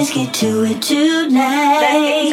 Let's get to it tonight.